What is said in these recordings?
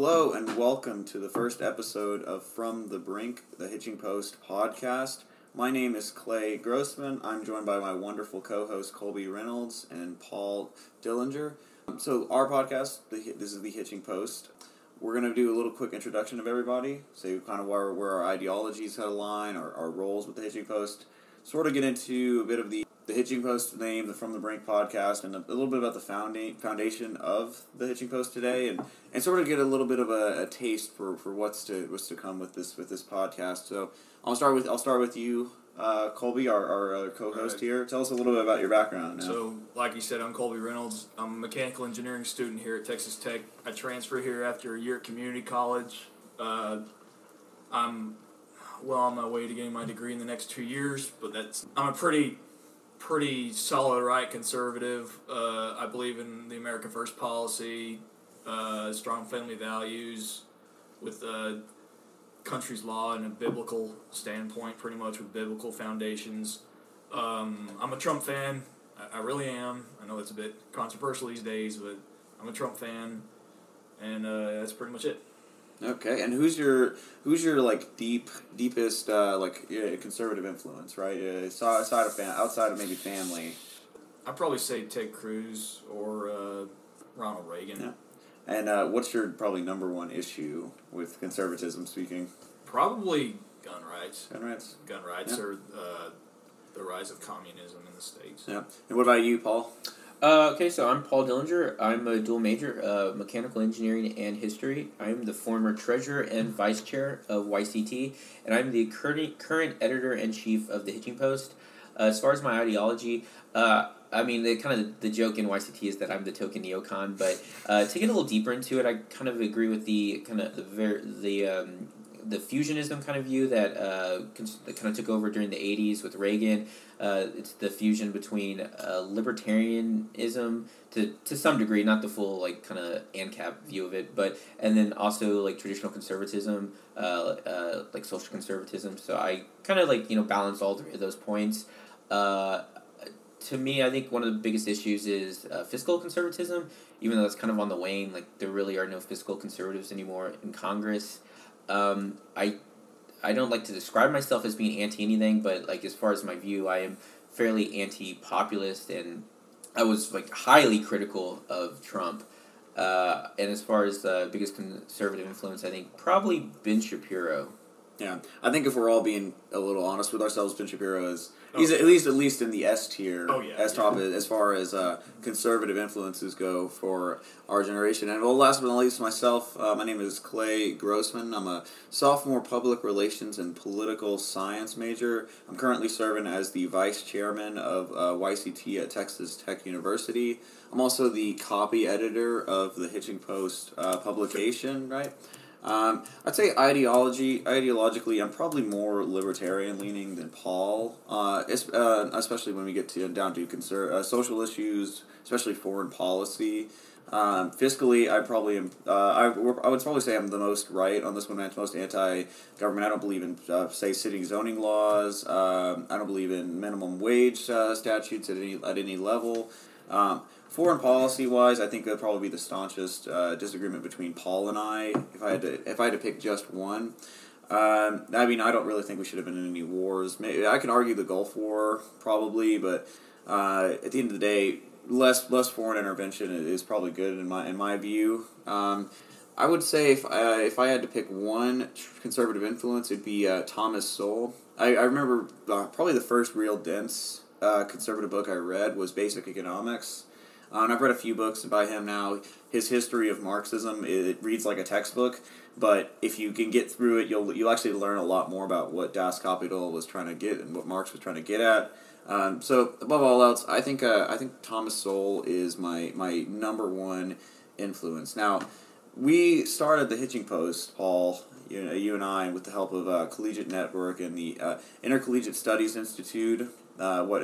Hello and welcome to the first episode of From the Brink, the Hitching Post podcast. My name is Clay Grossman. I'm joined by my wonderful co-host Colby Reynolds and Paul Dillinger. So our podcast, this is the Hitching Post. We're going to do a little quick introduction of everybody, say kind of where, where our ideologies align, our, our roles with the Hitching Post, sort of get into a bit of the the Hitching Post name, the From the Brink podcast, and a, little bit about the founding foundation of the Hitching Post today, and, and sort of get a little bit of a, a taste for, for what's to what's to come with this with this podcast. So I'll start with I'll start with you, uh, Colby, our, our co-host Right. here. Tell us a little bit about your background. Now. So, like you said, I'm Colby Reynolds. I'm a mechanical engineering student here at Texas Tech. I transferred here after a year at community college. Uh, I'm well on my way to getting my degree in the next two years, but that's I'm a pretty pretty solid right conservative. Uh, I believe in the America First policy, uh, strong family values, with uh, country's law and a biblical standpoint, pretty much with biblical foundations. Um, I'm a Trump fan. I, I really am. I know it's a bit controversial these days, but I'm a Trump fan, and uh, that's pretty much it. Okay, and who's your who's your like deep deepest uh, like yeah, conservative influence, right? Uh, aside of fam- outside of maybe family. I'd probably say Ted Cruz or uh, Ronald Reagan. Yeah. And uh, what's your probably number one issue with conservatism speaking? Probably gun rights. Gun rights. Gun rights Yeah. or uh, the rise of communism in the states. Yeah. And what about you, Paul? Uh, okay, so I'm Paul Dillinger. I'm a dual major, uh, mechanical engineering and history. I'm the former treasurer and vice chair of YCT, and I'm the current current editor in chief of the Hitching Post. Uh, as far as my ideology, uh, I mean, the kind of the joke in YCT is that I'm the token neocon, but uh, to get a little deeper into it, I kind of agree with the kind of the ver- the um, the fusionism kind of view that uh, kind of took over during the '80s with Reagan. Uh, it's the fusion between uh, libertarianism to to some degree, not the full like kind of ANCAP view of it, but and then also like traditional conservatism, uh, uh, like social conservatism. So I kind of like you know balance all three of those points. Uh, to me, I think one of the biggest issues is uh, fiscal conservatism. Even though that's kind of on the wane, like there really are no fiscal conservatives anymore in Congress. Um, I I don't like to describe myself as being anti anything, but like as far as my view, I am fairly anti populist, and I was like highly critical of Trump. Uh, and as far as the biggest conservative influence, I think probably Ben Shapiro. Yeah, I think if we're all being a little honest with ourselves, Ben Shapiro is. He's at least at least in the S tier. Oh, yeah, S top as far as uh, conservative influences go for our generation. And well, last but not least, myself. Uh, my name is Clay Grossman. I'm a sophomore public relations and political science major. I'm currently serving as the vice chairman of uh, YCT at Texas Tech University. I'm also the copy editor of the Hitching Post uh, publication. Right. Um, I'd say ideology, ideologically, I'm probably more libertarian leaning than Paul, uh, uh, especially when we get to down to conser- uh, social issues, especially foreign policy. Um, fiscally, I probably am. Uh, I, I would probably say I'm the most right on this one. I'm most anti-government. I don't believe in uh, say city zoning laws. Um, I don't believe in minimum wage statutes at any at any level. Um, foreign policy wise, I think that'd probably be the staunchest uh, disagreement between Paul and I. If I had to, if I had to pick just one, um, I mean, I don't really think we should have been in any wars. Maybe I can argue the Gulf War probably, but uh, at the end of the day, less less foreign intervention is probably good in my in my view. Um, I would say if I, if I had to pick one conservative influence, it'd be uh, Thomas Sowell. I, I remember uh, probably the first real dense uh, conservative book I read was Basic Economics. Uh, and I've read a few books by him now. His history of Marxism it reads like a textbook, but if you can get through it, you'll you'll actually learn a lot more about what Das Kapital was trying to get and what Marx was trying to get at. Um, so above all else, I think uh, I think Thomas Sowell is my my number one influence. Now, we started the Hitching Post, Paul, you, know, you and I, with the help of uh, Collegiate Network and the uh, Intercollegiate Studies Institute. Uh, what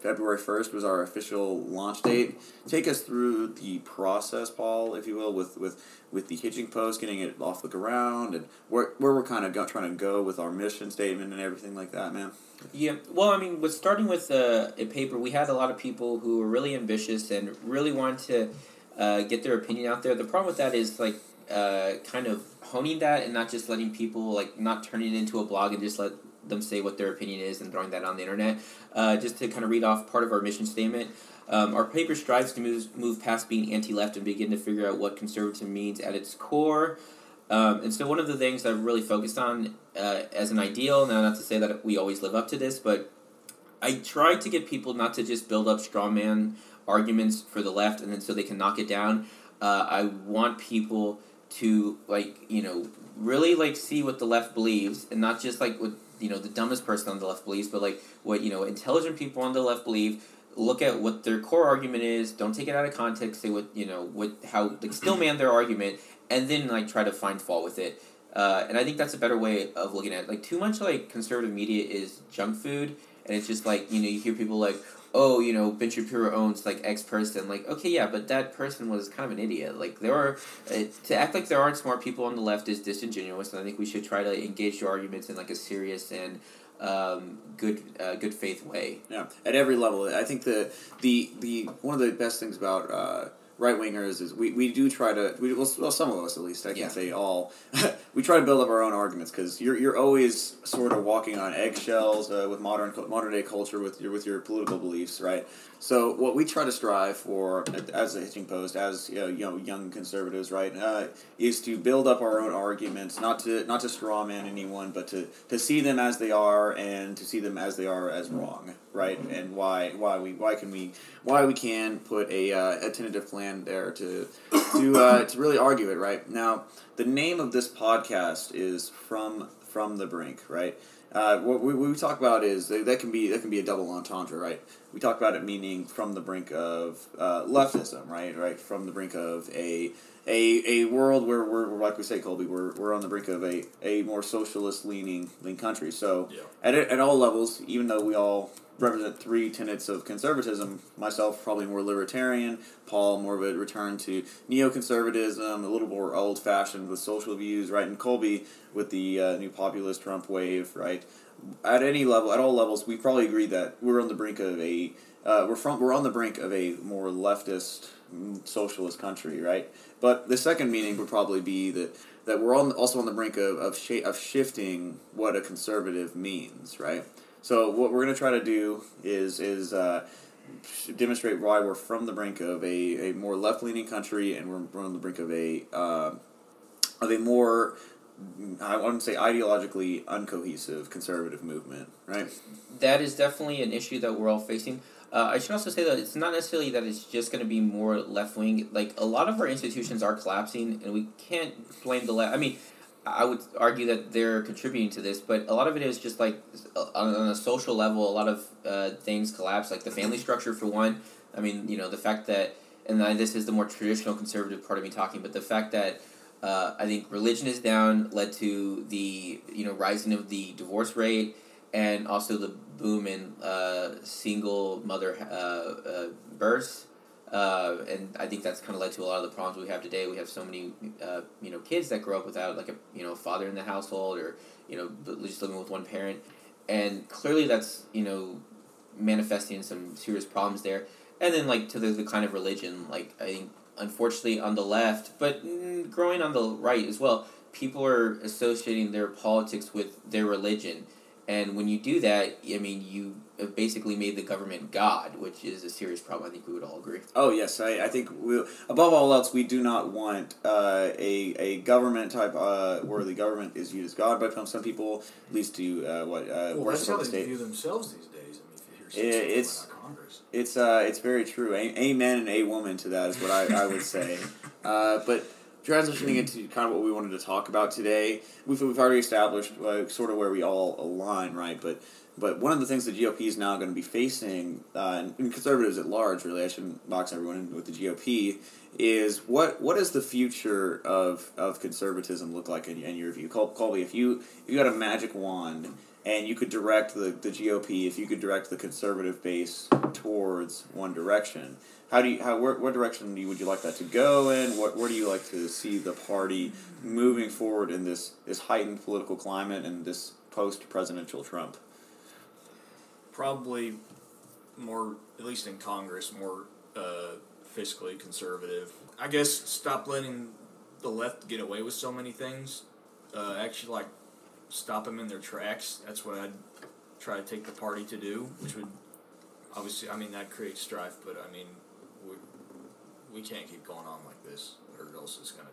February 1st was our official launch date. Take us through the process, Paul, if you will, with, with, with the Hitching Post, getting it off the ground, and where, where we're kind of go, trying to go with our mission statement and everything like that, man. Yeah, well, I mean, with starting with uh, a paper, we had a lot of people who were really ambitious and really wanted to uh, get their opinion out there. The problem with that is like uh, kind of honing that and not just letting people like not turning it into a blog and just let them say what their opinion is and throwing that on the internet. Uh, just to kind of read off part of our mission statement. Um, our paper strives to move, move past being anti left and begin to figure out what conservatism means at its core. Um, and so, one of the things I've really focused on uh, as an ideal, now not to say that we always live up to this, but I try to get people not to just build up straw man arguments for the left and then so they can knock it down. Uh, I want people to like you know really like see what the left believes and not just like what you know the dumbest person on the left believes, but like what you know intelligent people on the left believe. Look at what their core argument is. Don't take it out of context. Say what you know what how like steelman their argument, and then like try to find fault with it. Uh, and I think that's a better way of looking at it. Like too much like conservative media is junk food, and it's just like you know you hear people like oh, you know, Ben Shapiro owns like X person. Like, okay, yeah, but that person was kind of an idiot. Like, there are uh, to act like there aren't smart people on the left is disingenuous, and I think we should try to engage your arguments in like a serious and um, good uh, good faith way. Yeah, at every level. I think the the the one of the best things about. Uh, right wingers is we, we do try to we, well, well some of us at least I can Yeah. say all we try to build up our own arguments because you're you're always sort of walking on eggshells uh, with modern modern day culture with your with your political beliefs right so what we try to strive for as a hitching post as you know, you know young conservatives right uh, is to build up our own arguments not to not to straw man anyone but to to see them as they are and to see them as they are as wrong right and why why we why can we why we can put a, uh, a tentative plan there to to uh, to really argue it right? Now the name of this podcast is from from the brink right? Uh, what we, what we talk about is that can be that can be a double entendre right? We talk about it meaning from the brink of uh, leftism right? Right? From the brink of a a, a world where we're like we say Colby we're, we're on the brink of a, a more socialist leaning leaning country. So Yeah. at, at all levels even though we all represent three tenets of conservatism. Myself, probably more libertarian. Paul, more of a return to neoconservatism, a little more old fashioned with social views, right? And Colby with the uh, new populist Trump wave, right? At any level, at all levels, we probably agree that we're on the brink of a uh, we're from we're on the brink of a more leftist mm, socialist country, right? But the second meaning would probably be that that we're on, also on the brink of of, sh- of shifting what a conservative means, right? So what we're going to try to do is is uh, demonstrate why we're from the brink of a, a more left leaning country, and we're, we're on the brink of a uh, of a more I wouldn't say ideologically uncohesive conservative movement, right? That is definitely an issue that we're all facing. Uh, I should also say that it's not necessarily that it's just going to be more left wing. Like a lot of our institutions are collapsing, and we can't blame the left. I mean, I would argue that they're contributing to this, but a lot of it is just like uh, on, on a social level, a lot of uh, things collapse. Like the family structure, for one. I mean, you know, the fact that, and this is the more traditional conservative part of me talking, but the fact that uh, I think religion is down led to the you know rising of the divorce rate and also the boom in uh, single mother uh, uh, births. Uh, and I think that's kind of led to a lot of the problems we have today. We have so many, uh, you know, kids that grow up without like a you know father in the household or you know just living with one parent, and clearly that's you know manifesting some serious problems there. And then like to the kind of religion, like I think unfortunately on the left, but mm, growing on the right as well, people are associating their politics with their religion. And when you do that, I mean, you basically made the government God, which is a serious problem. I think we would all agree. Oh yes, I, I think we above all else we do not want uh, a a government type uh, where the government is viewed as God by some some people leads to uh, what uh, Well, worship that's how of the they state. view themselves these days. I mean, if you hear some it's- Congress. It's uh, it's very true. A- amen and a woman to that is what I, I would say. Uh, but transitioning into kind of what we wanted to talk about today, we've, we've already established uh, sort of where we all align, right? But but one of the things the GOP is now going to be facing, uh, and, conservatives at large, really, I shouldn't box everyone in with the GOP, is what what does the future of, of conservatism look like in, in your view? Col- Colby, if you if you had a magic wand and you could direct the, the GOP, if you could direct the conservative base towards one direction, how do you how where, what direction you, would you like that to go in? What where do you like to see the party moving forward in this this heightened political climate and this post presidential Trump? Probably more, at least in Congress, more uh, fiscally conservative. I guess stop letting the left get away with so many things, uh, actually like stop them in their tracks. That's what I'd try to take the party to do, which would obviously, I mean, that creates strife. But I mean, we we can't keep going on like this, or else it's gonna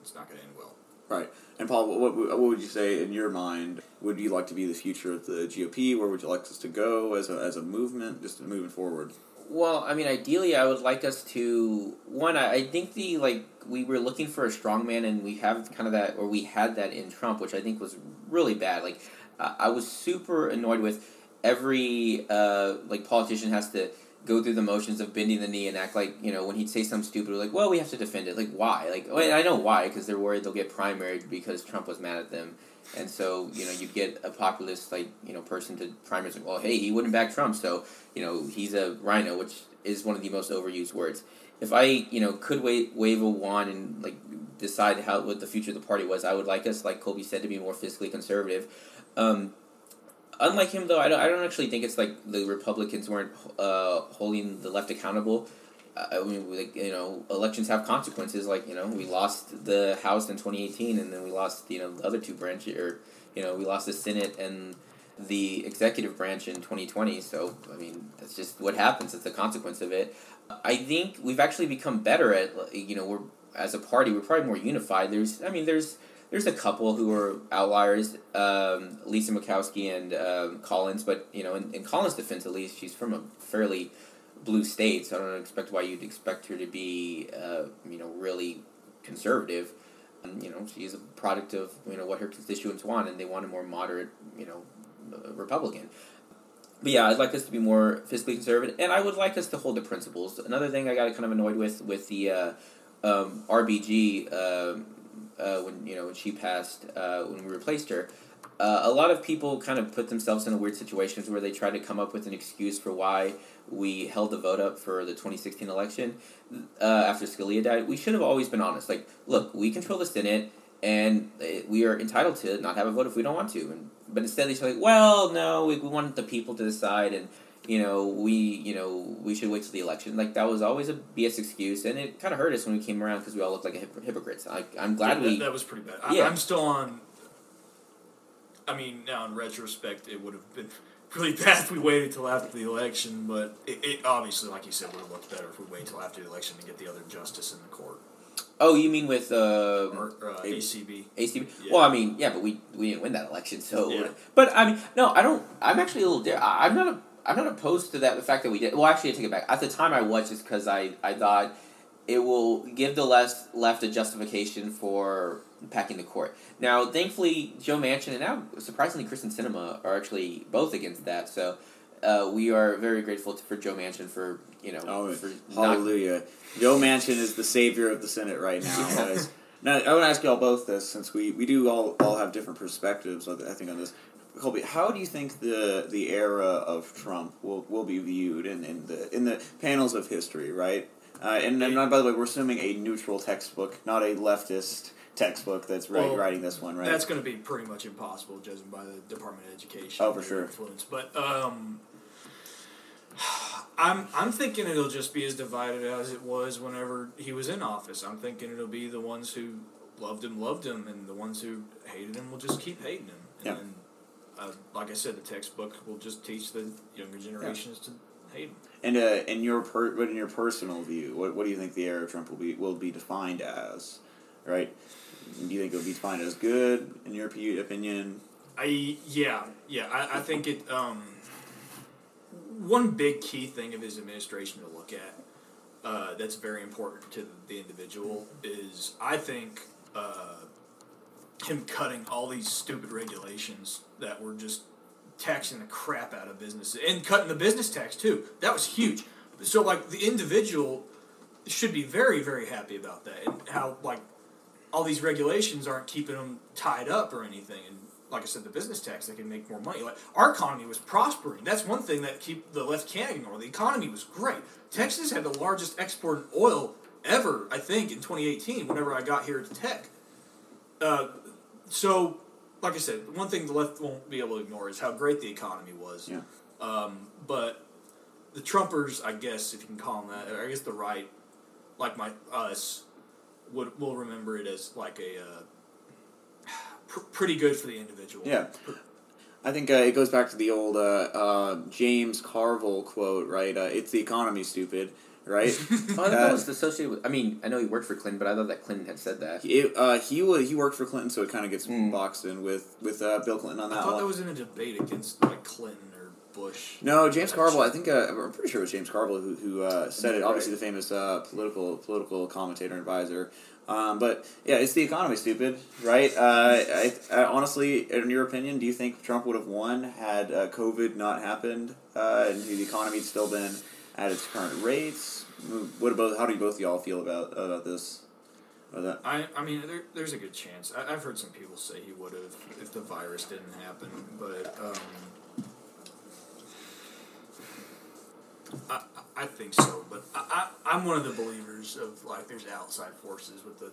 it's not gonna end well. Right. And Paul, what, what, would you say in your mind? Would you like to be the future of the GOP? Where would you like us to go as a, as a movement, just moving forward? Well, I mean, ideally, I would like us to one. I, I think the like we were looking for a strong man, and we have kind of that, or we had that in Trump, which I think was really bad. Like, uh, I was super annoyed with every uh, like politician has to go through the motions of bending the knee and act like you know when he'd say something stupid, like, well, we have to defend it. Like, why? Like, well, I know why because they're worried they'll get primaried because Trump was mad at them. And so, you know, you get a populist like, you know, person to primary like, well, hey, he wouldn't back Trump, so, you know, he's a RINO, which is one of the most overused words. If I, you know, could wave, wave a wand and like decide how what the future of the party was, I would like us, like Colby said, to be more fiscally conservative. Um, unlike him, though, I don't, I don't actually think it's like the Republicans weren't uh, holding the left accountable. I mean, like, you know, elections have consequences. Like, you know, we lost the House in 2018, and then we lost, you know, the other two branches, or, you know, we lost the Senate and the executive branch in 2020. So, I mean, that's just what happens. It's a consequence of it. I think we've actually become better at, you know, we're, as a party, we're probably more unified. There's, I mean, there's, there's a couple who are outliers, um, Lisa Murkowski and um, Collins, but, you know, in, in Collins' defense, at least, she's from a fairly blue state, so I don't expect why you'd expect her to be, uh, you know, really conservative. Um, you know, she's a product of you know what her constituents want, and they want a more moderate, you know, uh, Republican. But yeah, I'd like us to be more fiscally conservative, and I would like us to hold the principles. Another thing I got kind of annoyed with with the uh, um, RBG uh, uh, when you know when she passed uh, when we replaced her. Uh, a lot of people kind of put themselves in a weird situations where they try to come up with an excuse for why we held the vote up for the 2016 election uh, after Scalia died. We should have always been honest. Like, look, we control the Senate, and we are entitled to not have a vote if we don't want to. And but instead they say, like, well, no, we, we want the people to decide, and you know, we you know we should wait till the election. Like that was always a BS excuse, and it kind of hurt us when we came around because we all looked like hip- hypocrites. I, I'm glad yeah, we. That, that was pretty bad. I, Yeah. I'm still on. I mean, now in retrospect, it would have been really bad if we waited till after the election, but it, it obviously, like you said, would have looked better if we waited till after the election to get the other justice in the court oh, you mean with uh, or uh, ACB. ACB. Yeah. Well, I mean, yeah, but we we didn't win that election, so. Yeah. But I mean, no, I don't. I'm actually a little. I'm not. A, I'm not opposed to that. The fact that we did. Well, actually, I take it back. At the time, I was just because I I thought it will give the left left a justification for packing the court. Now, thankfully, Joe Manchin and now surprisingly Kyrsten Sinema are actually both against that. So. Uh, we are very grateful to, for Joe Manchin for you know Oh, for not hallelujah. Joe Manchin is the savior of the Senate right now, Yeah. Now, I want to ask y'all both this, since we, we do all, all have different perspectives, I think, on this. Colby, how do you think the the era of Trump will, will be viewed in, in the in the panels of history, right? Uh, and, and by the way, we're assuming a neutral textbook, not a leftist textbook that's writing, Well, writing this one, right? That's going to be pretty much impossible, judging by the Department of Education. Oh, for sure. Influence, but um, I'm I'm thinking it'll just be as divided as it was whenever he was in office. I'm thinking it'll be the ones who loved him loved him, and the ones who hated him will just keep hating him. And Yeah. Then, uh, like I said, the textbook will just teach the younger generations to hate him. And uh, in your per, but in your personal view, what, what do you think the era of Trump will be will be defined as, right? Do you think it will be defined as good in your opinion? I yeah yeah I, I think it um one big key thing of his administration to look at uh, that's very important to the individual is I think uh, him cutting all these stupid regulations that were just taxing the crap out of businesses and cutting the business tax too that was huge so like the individual should be very very happy about that and how like all these regulations aren't keeping them tied up or anything. And like I said, the business tax they can make more money. Like our economy was prospering. That's one thing that keep the left can't ignore. The economy was great. Texas had the largest export of oil ever, I think, in 2018. Whenever I got here to Tech, uh, so like I said, one thing the left won't be able to ignore is how great the economy was. Yeah. Um, but the Trumpers, I guess, if you can call them that, I guess the right, like my us, would will remember it as like a uh, pr- pretty good for the individual. Yeah. I think uh, it goes back to the old uh, uh, James Carville quote, right? Uh, it's the economy, stupid, right? Oh, I thought that was associated with. I mean, I know he worked for Clinton, but I thought that Clinton had said that. It, uh, he wa he worked for Clinton, so it kind of gets Mm. boxed in with with uh, Bill Clinton on that. I thought one. that was in a debate against like Clinton or Bush. no, James Carville. I think uh, I'm pretty sure it was James Carville who who uh, said it. Right. Obviously, the famous uh, political political commentator and advisor. Um, but yeah, it's the economy, stupid, right? Uh, I, I, honestly, in your opinion, do you think Trump would have won had uh, COVID not happened uh, and the economy had still been at its current rates? What about how do you both y'all feel about about this? About that? I, I mean, there, there's a good chance. I, I've heard some people say he would have if the virus didn't happen, but um, I, I think so. But I, I, I'm one of the believers of like there's outside forces with the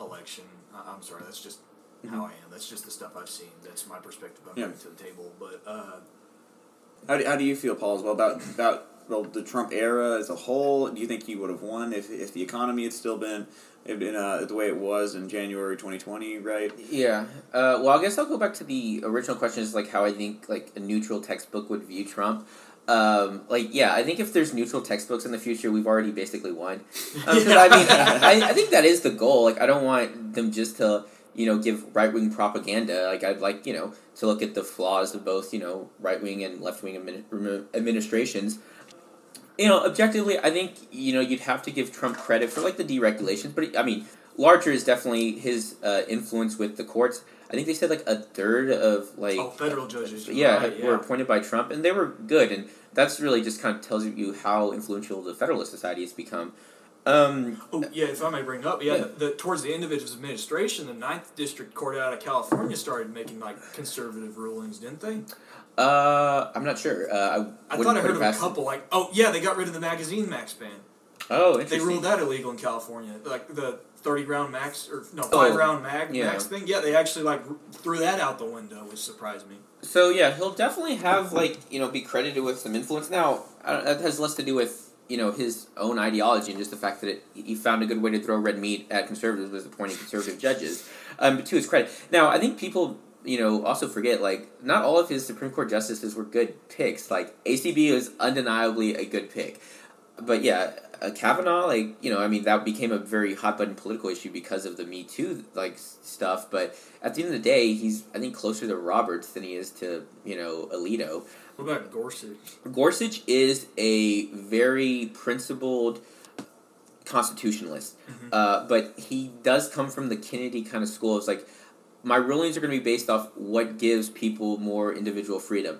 election. I, I'm sorry, that's just how I am. That's just the stuff I've seen. That's my perspective I'm Yeah. bringing to the table. But uh, How do, how do you feel, Paul, as well about about well, the Trump era as a whole? Do you think he would have won if, if the economy had still been in, uh, the way it was in January 2020, right? Yeah. Uh, well, I guess I'll go back to the original question is like how I think like a neutral textbook would view Trump. Um, like yeah, I think if there's neutral textbooks in the future, we've already basically won. Um, 'cause I mean, I, I think that is the goal. Like I don't want them just to you know give right wing propaganda. Like I'd like you know to look at the flaws of both you know right wing and left wing admin- administrations. You know, objectively, I think you know you'd have to give Trump credit for like the deregulations, but I mean, larger is definitely his uh, influence with the courts. I think they said like a third of like oh, federal judges, yeah, right, were appointed by Trump, and they were good, and that's really just kind of tells you how influential the Federalist Society has become. Um, Oh yeah, if I may bring up, yeah, Yeah. The, the, towards the end of his administration, the Ninth District Court out of California started making like conservative rulings, didn't they? uh, I'm not sure. Uh, I, I thought I heard of a couple. Like, oh yeah, they got rid of the magazine max ban. Oh, They ruled that illegal in California. Like the thirty round max or no Oh, five round mag yeah. max thing. Yeah, they actually like threw that out the window, which surprised me. So yeah, he'll definitely have like you know be credited with some influence. Now that has less to do with you know his own ideology and just the fact that it, he found a good way to throw red meat at conservatives was appointing conservative judges. Um, but to his credit, now I think people you know also forget like not all of his Supreme Court justices were good picks. Like ACB was undeniably a good pick, but yeah. Uh, Kavanaugh, like you know, I mean, that became a very hot button political issue because of the Me Too like stuff. But at the end of the day, he's I think closer to Roberts than he is to you know Alito. What about Gorsuch? Gorsuch is a very principled constitutionalist, uh, but he does come from the Kennedy kind of school. It's like my rulings are going to be based off what gives people more individual freedom.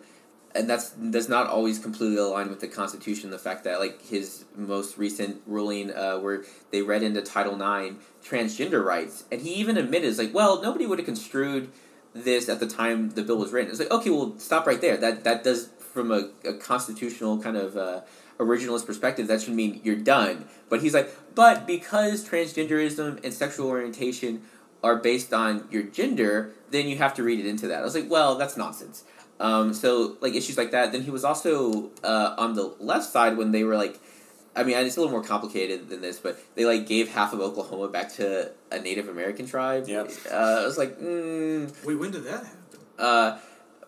And that's does not always completely align with the Constitution. The fact that like his most recent ruling, uh, where they read into Title IX transgender rights, and he even admitted, it's like, well, nobody would have construed this at the time the bill was written. It's like, okay, well, stop right there. That that does from a, a constitutional kind of uh, originalist perspective, that should mean you're done. But he's like, but because transgenderism and sexual orientation are based on your gender, then you have to read it into that. I was like, well, that's nonsense. Um, so like issues like that. Then he was also uh, on the left side when they were like. I mean, it's a little more complicated than this, but they like gave half of Oklahoma back to a Native American tribe. Yep. Uh, I was like, mm, Wait, when did that happen? uh,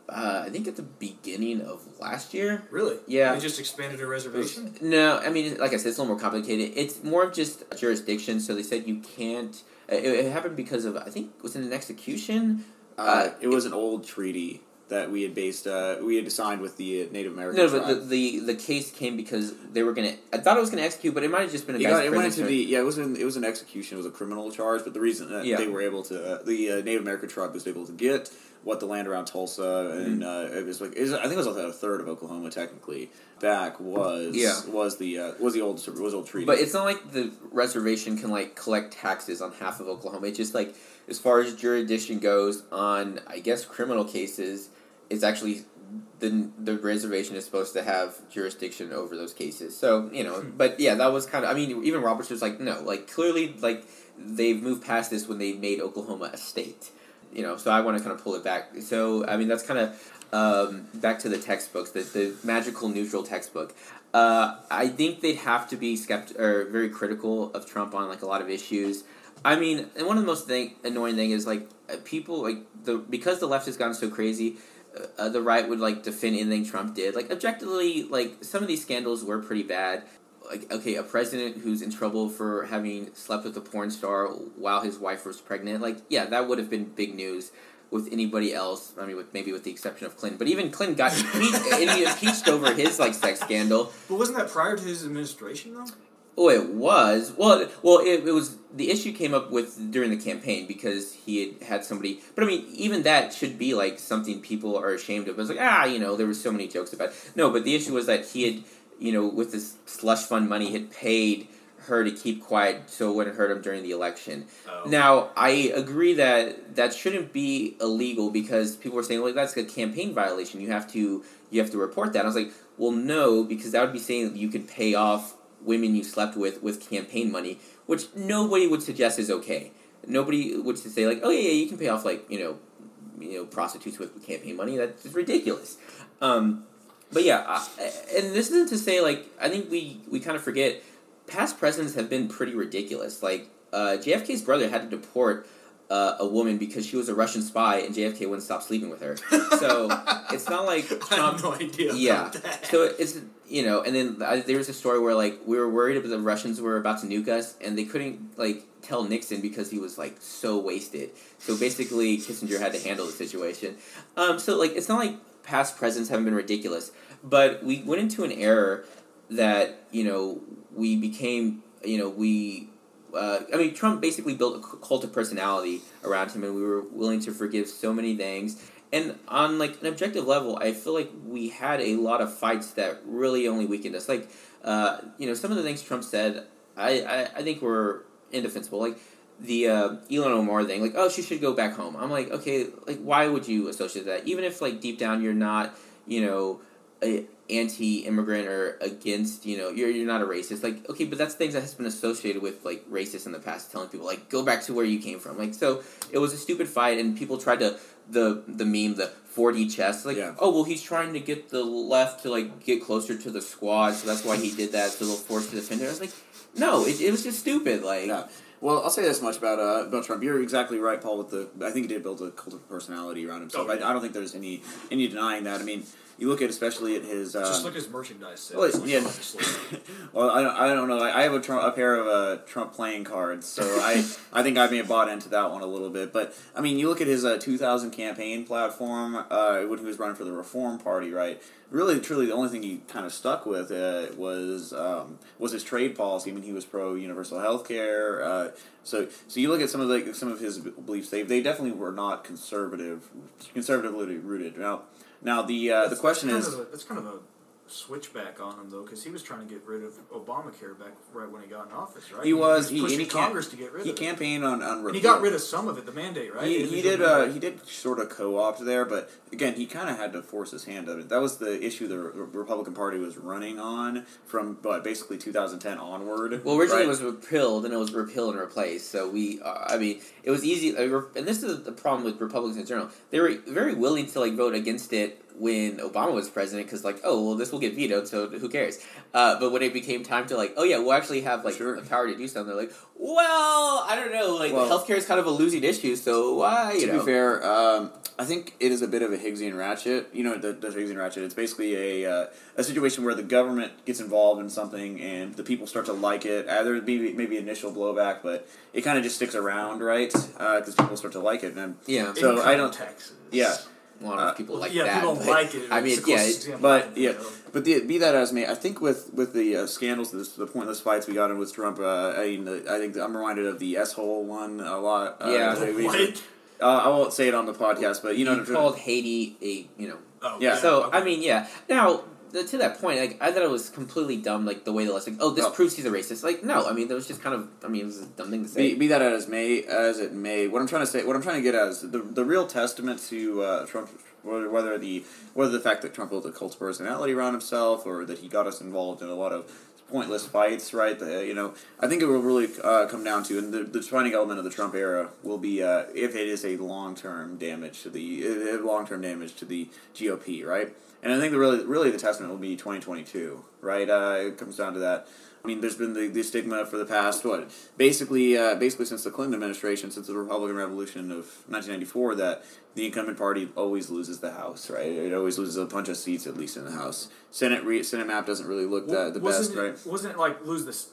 uh, I think at the beginning of last year. Really? Yeah. They just expanded a reservation. No, I mean, like I said, it's a little more complicated. It's more of just jurisdiction. So they said you can't. It, it happened because of I think was it an execution. Uh, it was an old treaty that we had based uh, we had signed with the uh, Native American No, tribe. but the, the the case came because they were gonna. I thought it was gonna execute, but it might have just been a It, got, it went into the yeah. It was an, it was an execution. It was a criminal charge. But the reason that Yeah. they were able to uh, the uh, Native American tribe was able to get what the land around Tulsa and Mm-hmm. uh, it was like it was, I think it was a third of Oklahoma technically back was Yeah. was the uh, was the old was old treaty. But it's not like the reservation can like collect taxes on half of Oklahoma. It's just like as far as jurisdiction goes on, I guess criminal cases, it's actually the the reservation is supposed to have jurisdiction over those cases. So you know, but yeah, that was kind of. I mean, even Roberts was like, no, like clearly, like they've moved past this when they made Oklahoma a state. You know, so I want to kind of pull it back. So I mean, that's kind of um, back to the textbooks, the the magical neutral textbook. Uh, I think they'd have to be skeptical or very critical of Trump on like a lot of issues. I mean, and one of the most thing, annoying thing is like uh, people like the because the left has gone so crazy. Uh, the right would like defend anything Trump did. Like objectively, like some of these scandals were pretty bad. Like okay, a president who's in trouble for having slept with a porn star while his wife was pregnant. Like yeah, that would have been big news with anybody else. I mean, with maybe with the exception of Clinton. But even Clinton got impeached, impeached over his like sex scandal. But wasn't that prior to his administration though? Oh, it was. Well, well, it, it was. The issue came up with during the campaign because he had had somebody. But I mean, even that should be like something people are ashamed of. It was like ah, you know, there were so many jokes about. It. No, but the issue was that he had, you know, with this slush fund money, had paid her to keep quiet so it wouldn't hurt him during the election. Oh. Now, I agree that that shouldn't be illegal because people were saying, "Well, that's a campaign violation. You have to you have to report that." I was like, "Well, no, because that would be saying that you could pay off women you slept with with campaign money, which nobody would suggest is okay. Nobody would say like, "Oh yeah, yeah, you can pay off like you know, you know, prostitutes with campaign money. That's ridiculous." Um, but yeah, I, and this isn't to say like I think we we kind of forget past presidents have been pretty ridiculous. Like uh, JFK's brother had to deport uh, a woman because she was a Russian spy, and JFK wouldn't stop sleeping with her. So it's not like I have no idea. yeah. About that. So it's you know, and then uh, there was a story where like we were worried about the Russians were about to nuke us, and they couldn't like tell Nixon because he was like so wasted. So basically, Kissinger had to handle the situation. Um, so like it's not like past presidents haven't been ridiculous, but we went into an error that you know we became you know we uh, I mean Trump basically built a cult of personality around him, and we were willing to forgive so many things. And on like an objective level, I feel like we had a lot of fights that really only weakened us. Like uh, you know some of the things Trump said, I I, I think were indefensible. Like the uh, Ilhan Omar thing, like oh she should go back home. I'm like okay, like why would you associate that? Even if like deep down you're not you know a anti-immigrant or against you know you're you're not a racist like okay but that's things that has been associated with like racist in the past telling people like go back to where you came from like so it was a stupid fight and people tried to the the meme the 4D chess like Yeah. oh well he's trying to get the left to like get closer to the squad so that's why he did that so they'll force the defender I was like no it, it was just stupid like Yeah. Well, I'll say this much about uh, about Trump. You're exactly right, Paul. With the, I think he did build a cult of personality around himself. Oh, yeah. I, I don't think there's any any denying that. I mean, you look at especially at his. Uh, Just look at his merchandise sales. well, yeah. well, I don't, I don't know. I I have a, Trump, a pair of uh, Trump playing cards, so I I think I may have bought into that one a little bit. But I mean, you look at his uh, 2000 campaign platform uh, when he was running for the Reform Party, right? Really, truly, the only thing he kind of stuck with uh, was um, was his trade policy. I mean, he was pro universal health care. Uh, so, so you look at some of the some of his beliefs. They they definitely were not conservative, conservatively rooted. Now, now the uh, the question is. of a, that's kind of a switchback on him though, because he was trying to get rid of Obamacare back right when he got in office, right? He was. He He, was and pushing he Congress to get rid He of it. campaigned on on And he got rid of some of it, the mandate, right? He, he did. Uh, he did sort of co-opt there, but again, he kind of had to force his hand of it. That was the issue the Republican Party was running on from, what, basically 2010 onward. Well, originally right? it was repealed, and it was repealed and replaced. So we, uh, I mean, it was easy. uh, And this is the problem with Republicans in general. They were very willing to like vote against it when Obama was president, because like, oh, well, this will get vetoed, so who cares? Uh, but when it became time to like, oh yeah, we'll actually have like Sure. the power to do something, they're like, well, I don't know, like Well- healthcare is kind of a losing issue, so why? You to know, be fair, um, I think it is a bit of a Higgsian ratchet. You know, the, the Higgsian ratchet. It's basically a uh, a situation where the government gets involved in something and the people start to like it. Uh, there maybe maybe initial blowback, but it kind of just sticks around, right? Because people start to like it, and yeah, so Income I don't- taxes. yeah. A lot uh, of people like yeah, that. people don't but, like it. I mean, yeah, but, yeah. But the, be that as may, I think with with the uh, scandals, this, the pointless fights we got in with Trump, uh, I mean, the, I think I'm reminded of the S hole one a lot. Uh, Yeah. What? Uh, I won't say it on the podcast, but you know, he called Haiti a you know Oh, Yeah. So okay. I mean, yeah. Now the, to that point, like I thought it was completely dumb, like the way the list, like, oh, this No. proves he's a racist. Like, no, I mean, that was just kind of, I mean, it was a dumb thing to say. Be, be that as may as it may, what I'm trying to say, what I'm trying to get at is the the real testament to uh, Trump, whether, whether the whether the fact that Trump built a cult personality around himself, or that he got us involved in a lot of pointless fights, right? The, you know, I think it will really uh, come down to, and the, the defining element of the Trump era will be uh, if it is a long term damage to the long term damage to the GOP, right? And I think the really really the testament will be twenty twenty two, right? Uh, it comes down to that. I mean, there's been the, the stigma for the past what basically uh, basically since the Clinton administration, since the Republican Revolution of 1994, that the incumbent party always loses the House, right? It always loses a bunch of seats at least in the House. Senate re- Senate map doesn't really look the, the wasn't best, it, right? Wasn't it like lose this?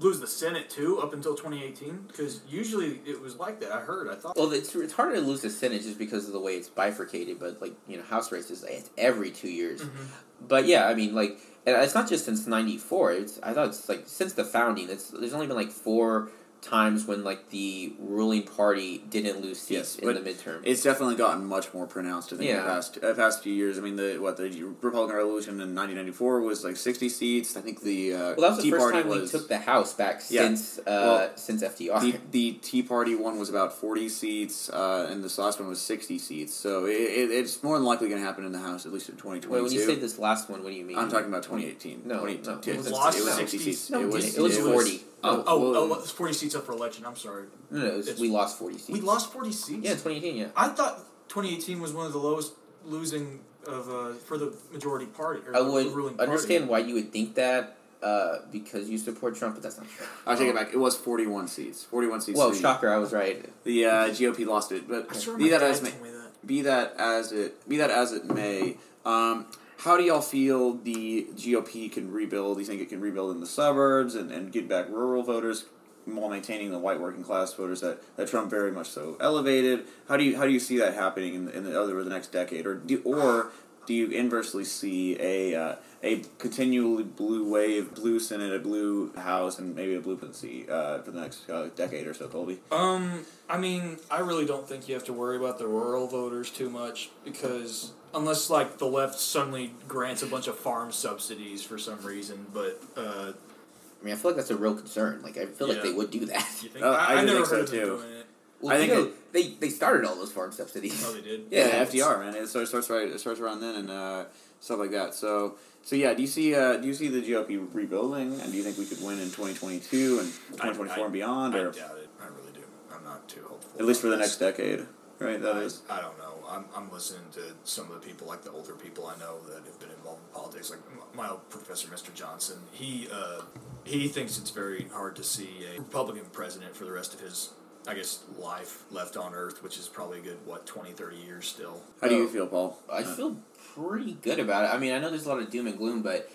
Lose the Senate too up until 2018 because usually it was like that. I heard. I thought. Well, it's, it's harder to lose the Senate just because of the way it's bifurcated. But like you know, House races it's every two years. Mm-hmm. But yeah, I mean, like, and it's not just since '94. It's I thought it's like since the founding. It's there's only been like four times when like the ruling party didn't lose seats Yes, in the midterm. It's definitely gotten much more pronounced. I think in Yeah. the past uh, past few years. I mean, the what the Republican Revolution in 1994 was like 60 seats. I think the uh, well, that was the Tea first Party time was we took the House back Yeah. since uh, Well, since FDR. the, the Tea Party one was about 40 seats, uh, and this last one was 60 seats. So it, it, it's more than likely going to happen in the House, at least in 2022. Wait, when you say this last one, what do you mean? I'm talking about 2018. No, 20, no. it, It was, was lost it was 60 60 seats. No, it it was. It was 40. Oh, Oh, oh, well, oh, it's 40 seats up for election. I'm sorry. No, no, it was, we lost forty seats. We lost 40 seats. Yeah, 2018. Yeah. I thought 2018 was one of the lowest losing of uh, for the majority party or I the would ruling party. understand why you would think that uh, because you support Trump, but that's not true. I'll take it back. It was 41 seats. 41 seats. Well, shocker, I was right. The uh, GOP lost it, but I be that as may, that. be that as it be that as it may, um, how do y'all feel the GOP can rebuild? Do you think it can rebuild in the suburbs and, and get back rural voters while maintaining the white working class voters that, that Trump very much so elevated? How do you how do you see that happening in the, in the over the next decade, or do or do you inversely see a uh, a continually blue wave, blue Senate, a blue House, and maybe a blue presidency uh, for the next uh, decade or so, Colby? Um, I mean, I really don't think you have to worry about the rural voters too much because unless like the left suddenly grants a bunch of farm subsidies for some reason, but uh, I mean, I feel like that's a real concern. Like, I feel like Yeah. they would do that. you think Uh, I, I I do never think so, heard of them too. doing it. Well, I think you know, they they started all those farm subsidies. Oh, they did. Yeah, Yeah, FDR, man. It starts starts right. It starts around then and uh, stuff like that. So so yeah. Do you see uh, do you see the GOP rebuilding, and do you think we could win in twenty twenty two and twenty twenty four and beyond, I or doubt it. I really do. I'm not too hopeful. at least for the about next this. decade? Right. That I, is. I don't know. I'm, I'm listening to some of the people, like the older people I know that have been involved in politics, like my old professor, Mr. Johnson. He uh, he thinks it's very hard to see a Republican president for the rest of his, I guess, life left on Earth, which is probably a good what 20, 30 years still. How do you Oh, feel, Paul? I Uh, feel pretty good about it. I mean, I know there's a lot of doom and gloom, but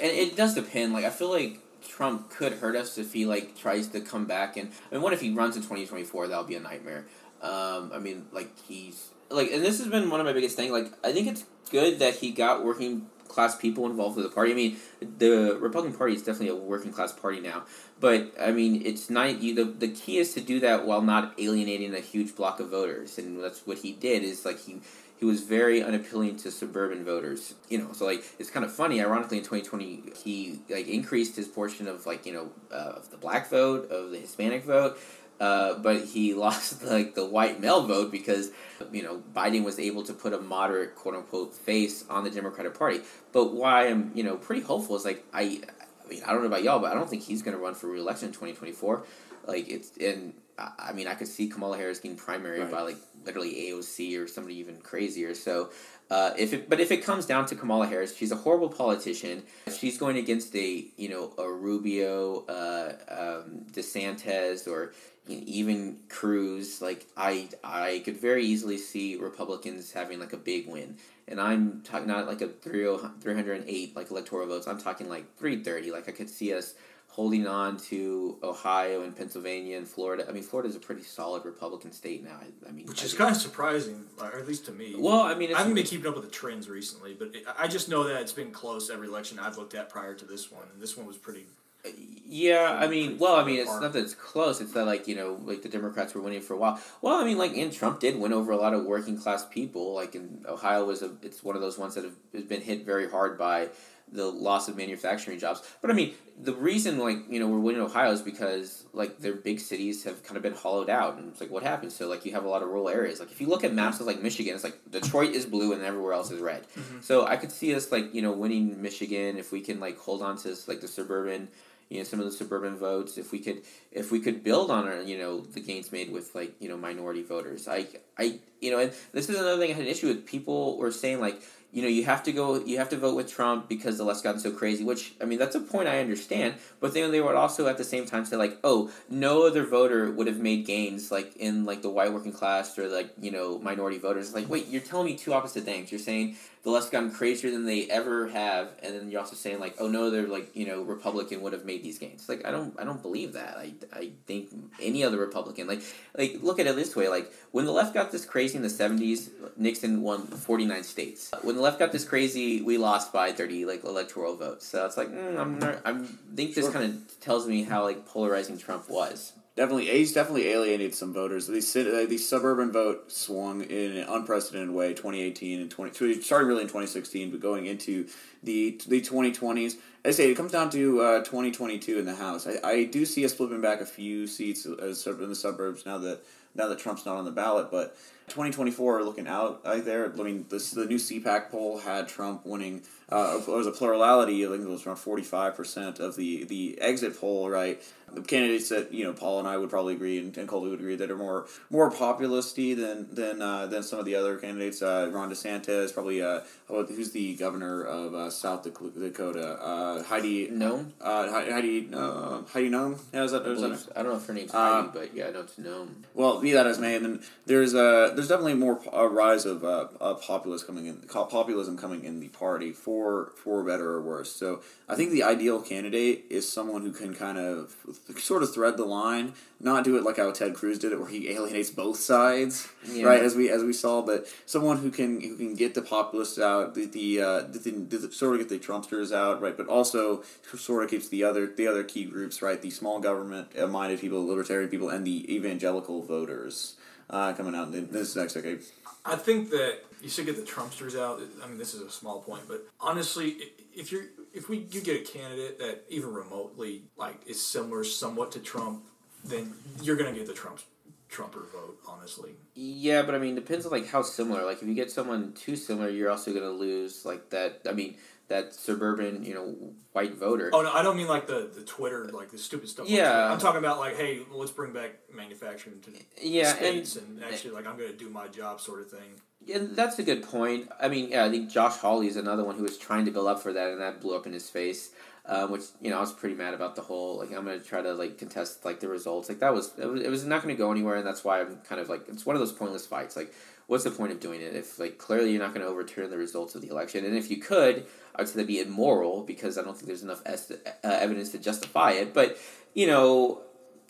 and it does depend. Like, I feel like Trump could hurt us if he like tries to come back and I mean, what if he runs in twenty twenty four? That'll be a nightmare. Um, I mean, like he's like, and this has been one of my biggest things. Like, I think it's good that he got working class people involved with the party. I mean, the Republican Party is definitely a working class party now. But I mean, it's not you. The, the key is to do that while not alienating a huge block of voters, and that's what he did. Is like he he was very unappealing to suburban voters. You know, so like it's kind of funny. Ironically, in twenty twenty, he like increased his portion of like you know uh, of the black vote, of the Hispanic vote. Uh, but he lost like the white male vote because you know Biden was able to put a moderate quote unquote face on the Democratic Party. But why I'm you know pretty hopeful is like I I mean I don't know about y'all, but I don't think he's going to run for reelection in twenty twenty four. Like it's and I mean I could see Kamala Harris getting primary Right. by like literally AOC or somebody even crazier. So. Uh, if it, but if it comes down to Kamala Harris, she's a horrible politician. She's going against a you know a Rubio, uh, um, DeSantis, or you know, even Cruz. Like I, I could very easily see Republicans having like a big win. And I'm talking not like a 30 308 like electoral votes. I'm talking like three thirty. Like I could see us holding on to Ohio and Pennsylvania and Florida. I mean, Florida is a pretty solid Republican state now. I, I mean, Which I is think- kind of surprising, or at least to me. well. I mean, I haven't been keeping up with the trends recently, but it, I just know that it's been close every election I've looked at prior to this one, and this one was pretty. Uh, yeah, I mean, well, I mean, it's not that it's close. It's that like you know, like the Democrats were winning for a while. Well, I mean, like, and Trump did win over a lot of working class people. Like in Ohio was a, it's one of those ones that have been hit very hard by the loss of manufacturing jobs. But I mean, the reason like you know we're winning Ohio is because like their big cities have kind of been hollowed out, and it's like what happens? So like you have a lot of rural areas. Like if you look at maps of like Michigan, it's like Detroit is blue and everywhere else is red. Mm-hmm. So I could see us like you know winning Michigan if we can like hold on to like the suburban you know some of the suburban votes if we could if we could build on our you know the gains made with like you know minority voters i i you know and this is another thing i had an issue with people were saying like you know you have to go you have to vote with trump because the left's gotten so crazy which i mean that's a point i understand but then they would also at the same time say like oh no other voter would have made gains like in like the white working class or like you know minority voters like wait you're telling me two opposite things you're saying the left's gotten crazier than they ever have, and then you're also saying like, oh no, they're like you know Republican would have made these gains. Like I don't I don't believe that. I, I think any other Republican like like look at it this way like when the left got this crazy in the seventies, Nixon won forty nine states. When the left got this crazy, we lost by thirty like electoral votes. So it's like mm, I'm not, I'm think this Sure. kind of tells me how like polarizing Trump was. Definitely, he's definitely alienated some voters. These uh, suburban vote swung in an unprecedented way. Twenty eighteen and twenty so it started really in twenty sixteen, but going into the the twenty twenties, I say it comes down to uh, twenty twenty two in the House. I, I do see us flipping back a few seats in the suburbs now that now that Trump's not on the ballot, but. 2024 looking out out there. I mean, this the new CPAC poll had Trump winning. Uh, it was a plurality. I think it was around 45 percent of the the exit poll. Right, the candidates that you know Paul and I would probably agree, and, and Colby would agree that are more more populisty than than uh, than some of the other candidates. Uh, Ron DeSantis, probably. Uh, who's the governor of uh, South Dakota? Uh, Heidi. No, Uh, Hei- Heidi. Uh, Heidi Noem. Yeah, is that, I, is that I don't know if her name's Uh, Heidi, but yeah, I know it's no. well, be that as may, and then there's uh, there's definitely more a rise of uh, uh, populism coming in, populism coming in the party for for for better or worse. So I think the ideal candidate is someone who can kind of sort of thread the line, not do it like how Ted Cruz did it, where he alienates both sides, Yeah. right? As we as we saw, but someone who can who can get the populists out, the the, uh, the, the, the sort of get the Trumpsters out, right? But also sort of keeps the other the other key groups, right? The small government uh, minded people, libertarian people, and the evangelical voters uh, coming out in this next decade. I think that you should get the Trumpsters out. I mean, this is a small point, but honestly, if you're if we you get a candidate that even remotely like is similar somewhat to Trump, then you're gonna get the Trump Trumper vote. Honestly, Yeah, but I mean, depends on like how similar. Like, if you get someone too similar, you're also gonna lose like that. I mean, that suburban, you know, white voter. oh no, I don't mean like the the Twitter like the stupid stuff. Yeah. I'm talking about like, hey, let's bring back manufacturing to the yeah, states and, and, actually like I'm gonna do my job sort of thing. yeah, that's a good point. I mean, yeah, I think Josh Hawley is another one who was trying to build up for that, and that blew up in his face. Um, which you know, I was pretty mad about the whole like I'm gonna try to like contest like the results. Like that was it was, it was not gonna go anywhere, and that's why I'm kind of like it's one of those pointless fights. Like, what's the point of doing it if like clearly you're not gonna overturn the results of the election, and if you could, I would say that'd be immoral because I don't think there's enough es- uh, evidence to justify it. But you know,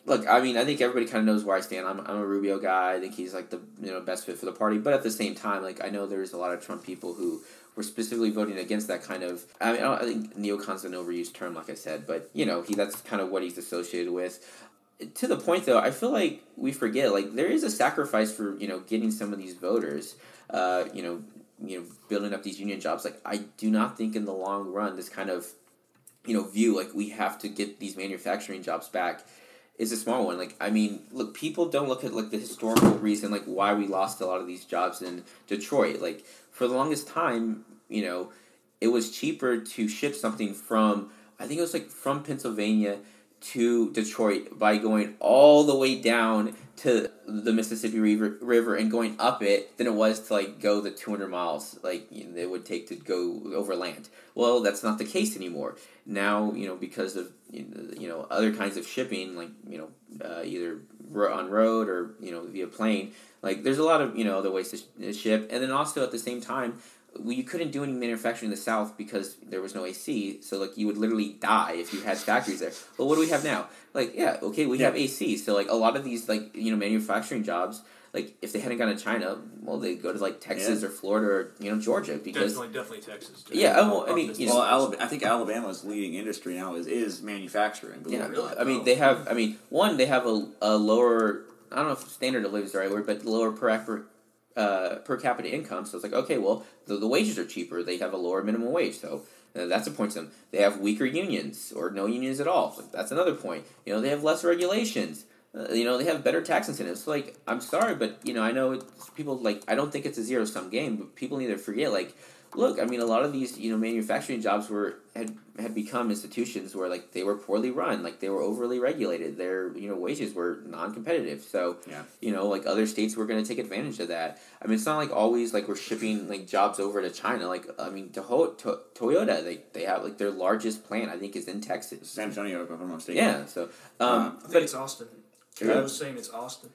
look, I mean, I think everybody kind of knows where I stand. I'm, I'm a Rubio guy. I think he's like the you know best fit for the party. But at the same time, like I know there's a lot of Trump people who were specifically voting against that kind of. I mean, I, don't, I think neocon's an overused term, like I said, but you know, he that's kind of what he's associated with. To the point, though, I feel like we forget like there is a sacrifice for you know getting some of these voters. Uh, you know, you know, building up these union jobs. Like I do not think in the long run this kind of you know view like we have to get these manufacturing jobs back is a small one. Like I mean, look, people don't look at like the historical reason like why we lost a lot of these jobs in Detroit. Like for the longest time, you know, it was cheaper to ship something from I think it was like from Pennsylvania to Detroit by going all the way down to the Mississippi River, River and going up it than it was to like go the 200 miles like you know, it would take to go over land. Well, that's not the case anymore. Now, you know, because of you know, other kinds of shipping like, you know, uh, either on road or, you know, via plane, like there's a lot of, you know, other ways to, sh- ship and then also at the same time you couldn't do any manufacturing in the south because there was no AC. So like you would literally die if you had factories there. But what do we have now? Like yeah, okay, we Yeah. have AC. So like a lot of these like you know manufacturing jobs, like if they hadn't gone to China, well they go to like Texas or Florida or you know Georgia because Definitely, definitely Texas. Too. Yeah, I will- I mean, you know- Well, Alabama, I think Alabama's leading industry now is is manufacturing. yeah, it or not. I mean they have. I mean one they have a, a lower. I don't know if standard of living is the right word, but lower per per, uh, per capita income. So it's like okay, well the, the wages are cheaper. They have a lower minimum wage, so Uh, that's a point to them. They have weaker unions or no unions at all. Like, that's another point. You know, they have less regulations. Uh, you know, they have better tax incentives. Like, I'm sorry, but you know, I know people like. I don't think it's a zero sum game, but people need to forget like look, I mean, a lot of these you know manufacturing jobs were had had become institutions where like they were poorly run, like they were overly regulated. Their you know wages were non competitive. So Yeah. you know like other states were going to take advantage of that. I mean, it's not like always like we're shipping like jobs over to China. Like I mean, Toho- to- Toyota they they have like their largest plant I think is in Texas. San Antonio, if I'm not mistaken. Yeah. So Uh, um, I think but it's Austin. Yeah. I was saying it's Austin.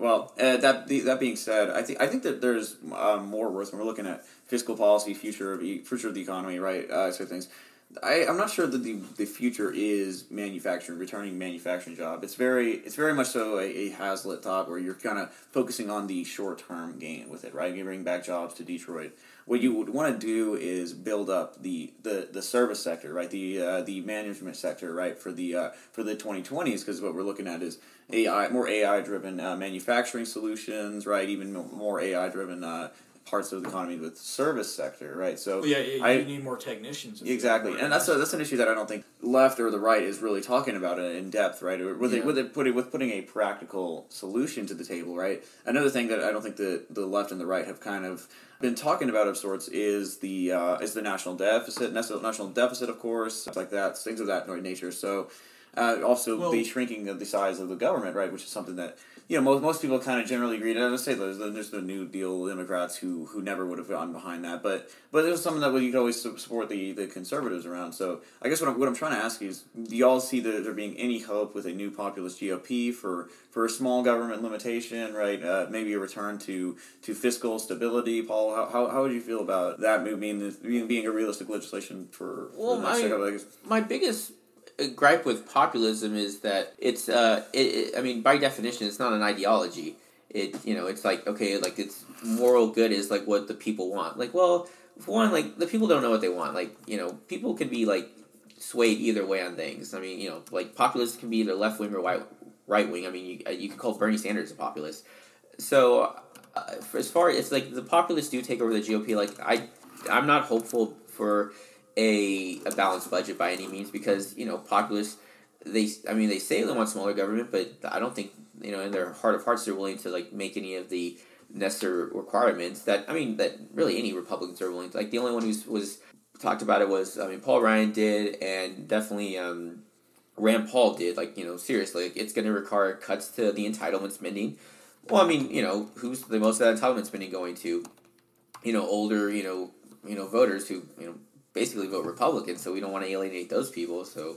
Well, uh, that that being said, I think I think that there's um, more worth when we're looking at fiscal policy, future of e- future of the economy, right? Uh, sort of things. I, I'm not sure that the, the future is manufacturing, returning manufacturing job. It's very it's very much so a, a Hazlitt thought where you're kind of focusing on the short term gain with it, right? You bring back jobs to Detroit. What you would want to do is build up the, the, the service sector, right? The uh, the management sector, right? For the uh, for the 2020s, because what we're looking at is AI, more AI driven uh, manufacturing solutions, right? Even more AI driven uh, parts of the economy with service sector, right? So Well, yeah, yeah, I- you need more technicians. Exactly, and that's a, that's an issue that I don't think left or the right is really talking about it in depth, right? With it, with it putting with putting a practical solution to the table, right? Another thing that I don't think the the left and the right have kind of been talking about of sorts is the uh, is the national deficit, national national deficit, of course, stuff like that, things of that nature. So. Uh, also, Well- the shrinking of the size of the government, right, which is something that you know most, most people kind of generally agree. And I would say there's the, there's the New Deal Democrats who who never would have gone behind that, but but it was something that you could always support the, the conservatives around. So I guess what I'm, what I'm trying to ask is, do y'all see the, there being any hope with a new populist GOP for for a small government limitation, right? Uh, maybe a return to to fiscal stability. Paul, how, how, how would you feel about that move being being, being a realistic legislation for, Well, my- my biggest gripe with populism is that it's uh it, it, i mean by definition it's not an ideology. It you know it's like okay like it's moral good is like what the people want. Like well for one like the people don't know what they want. Like you know people can be like swayed either way on things. I mean you know like populists can be either left wing or right right wing. I mean you, uh, you could call bernie sanders a populist. So uh, as far as like the populists do take over the gop like i i'm not hopeful for a, a balanced budget by any means because you know populists they I mean they say they want smaller government but I don't think you know in their heart of hearts they're willing to like make any of the necessary requirements that I mean that really any Republicans are willing to. Like the only one who was talked about it was I mean Paul Ryan did and definitely um, Rand Paul did like you know seriously like, it's going to require cuts to the entitlement spending. Well I mean you know who's the most of that entitlement spending going to you know older you know you know voters who you know basically vote Republican, so we don't want to alienate those people. So,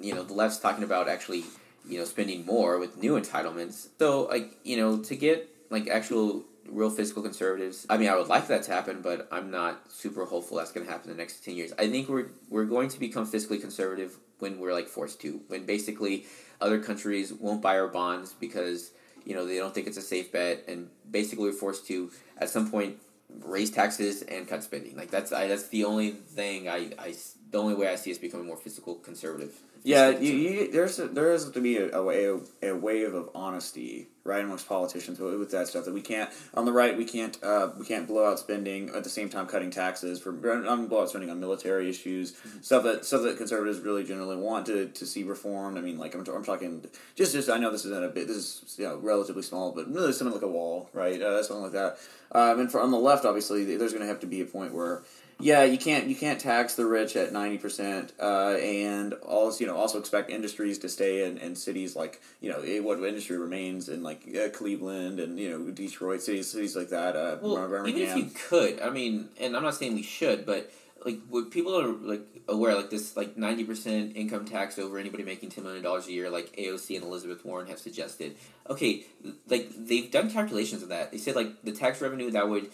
you know, the left's talking about actually, you know, spending more with new entitlements. So, like, you know, to get like actual real fiscal conservatives, I mean, I would like that to happen, but I'm not super hopeful that's going to happen in the next ten years. I think we're we're going to become fiscally conservative when we're like forced to, when basically other countries won't buy our bonds because you know they don't think it's a safe bet, and basically we're forced to at some point raise taxes and cut spending. Like that's I, that's the only thing I, I the only way I see us becoming more fiscal conservative. Yeah, Fiscal you, you, there's a, there has to be a, a, way, a wave of honesty right amongst politicians with, that stuff that we can't on the right we can't uh, we can't blow out spending at the same time cutting taxes for um, blow out spending on military issues stuff that stuff that conservatives really generally want to, to see reformed. I mean like I'm, I'm talking just just I know this isn't a bit this is you know relatively small but really something like a wall right uh, something like that. Um, and for on the left obviously there's going to have to be a point where yeah, you can't you can't tax the rich at ninety percent, uh, and also you know also expect industries to stay in, in cities like you know what industry remains in like uh, Cleveland and you know Detroit cities cities like that. Uh, Well, even if you could, I mean, and I'm not saying we should, but like what people are like aware, like this, like ninety percent income tax over anybody making ten million dollars a year, like AOC and Elizabeth Warren have suggested. Okay, like they've done calculations of that. They said like the tax revenue that would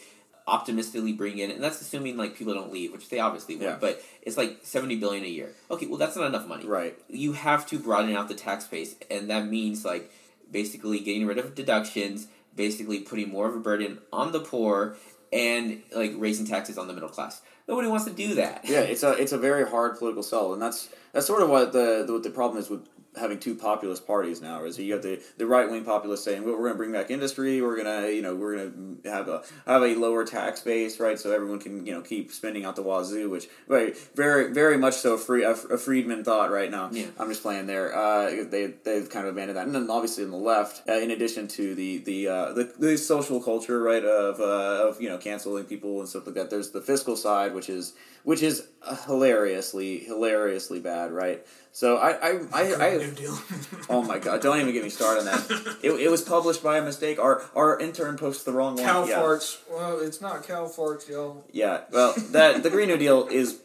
optimistically bring in, and that's assuming like people don't leave, which they obviously would, Yeah. but it's like seventy billion a year. Okay, well that's not enough money. right. you have to broaden out the tax base, and that means like basically getting rid of deductions, basically putting more of a burden on the poor, and like raising taxes on the middle class. Nobody wants to do that. Yeah, it's a it's a very hard political sell, and that's that's sort of what the, the what the problem is with having two populist parties now. Is you have the, the right wing populists saying, well, we're going to bring back industry, we're going to you know we're going to have a have a lower tax base, right? So everyone can you know keep spending out the wazoo, which very very very much so a free a, a Friedman thought right now. Yeah. I'm just playing there. Uh, they they've kind of abandoned that, and then obviously on the left, uh, in addition to the the, uh, the the social culture, right, of uh, of you know canceling people and stuff like that. There's the fiscal side, which is which is hilariously hilariously bad, right? So I I, I, I New Deal. oh my god, don't even get me started on that. It, it was published by a mistake. Our our intern posted the wrong one. Cow yeah. farts. Well, it's not cow farts, y'all. Yeah, well, that the Green New Deal is.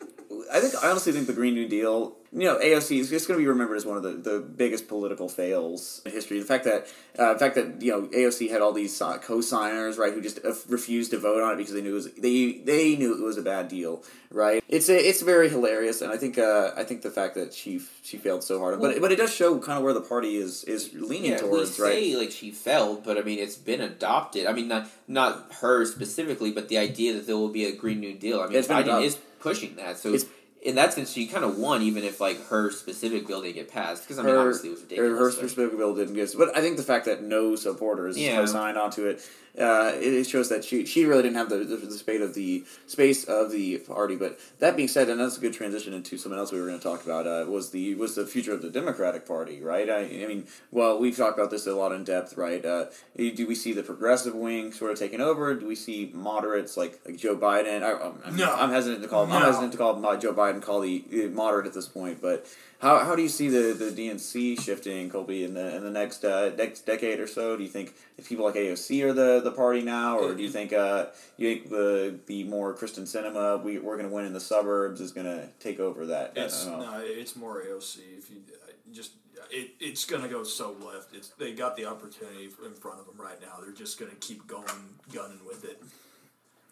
I think I honestly think the Green New Deal, you know, AOC is just going to be remembered as one of the, the biggest political fails in history. The fact that, uh, the fact that you know, AOC had all these uh, co-signers, right, who just uh, refused to vote on it because they knew it was they they knew it was a bad deal, right? It's a, it's very hilarious, and I think uh, I think the fact that she she failed so hard, but but it does show kind of where the party is is leaning yeah, towards, we right? say like she failed, but I mean it's been adopted. I mean not not her specifically, but the idea that there will be a Green New Deal. I mean Biden adopted. is pushing that, so It's- in that sense she kind of won, even if like her specific bill didn't get passed. Because I mean her, obviously it was ridiculous. her but- specific bill didn't get, but I think the fact that no supporters Yeah. co-signed onto it, uh, it it shows that she she really didn't have the, the, the space of the space of the party. But that being said, and that's a good transition into something else we were going to talk about uh, was the was the future of the Democratic Party, right? I, I mean, well, we've talked about this a lot in depth, right? Uh, do we see the progressive wing sort of taking over? Do we see moderates like like Joe Biden? I, I'm, No. I'm hesitant to call I'm hesitant to call my- Joe Biden call the moderate at this point, but how, how do you see the, the DNC shifting, Colby, in the in the next uh, next decade or so? Do you think if people like AOC are the, the party now, or do you think uh, you think the the more Kyrsten Sinema we we're going to win in the suburbs is going to take over that? It's no, it's more AOC. If you uh, just, it, it's gonna go so left. It's they got the opportunity in front of them right now. They're just gonna keep going, gunning with it,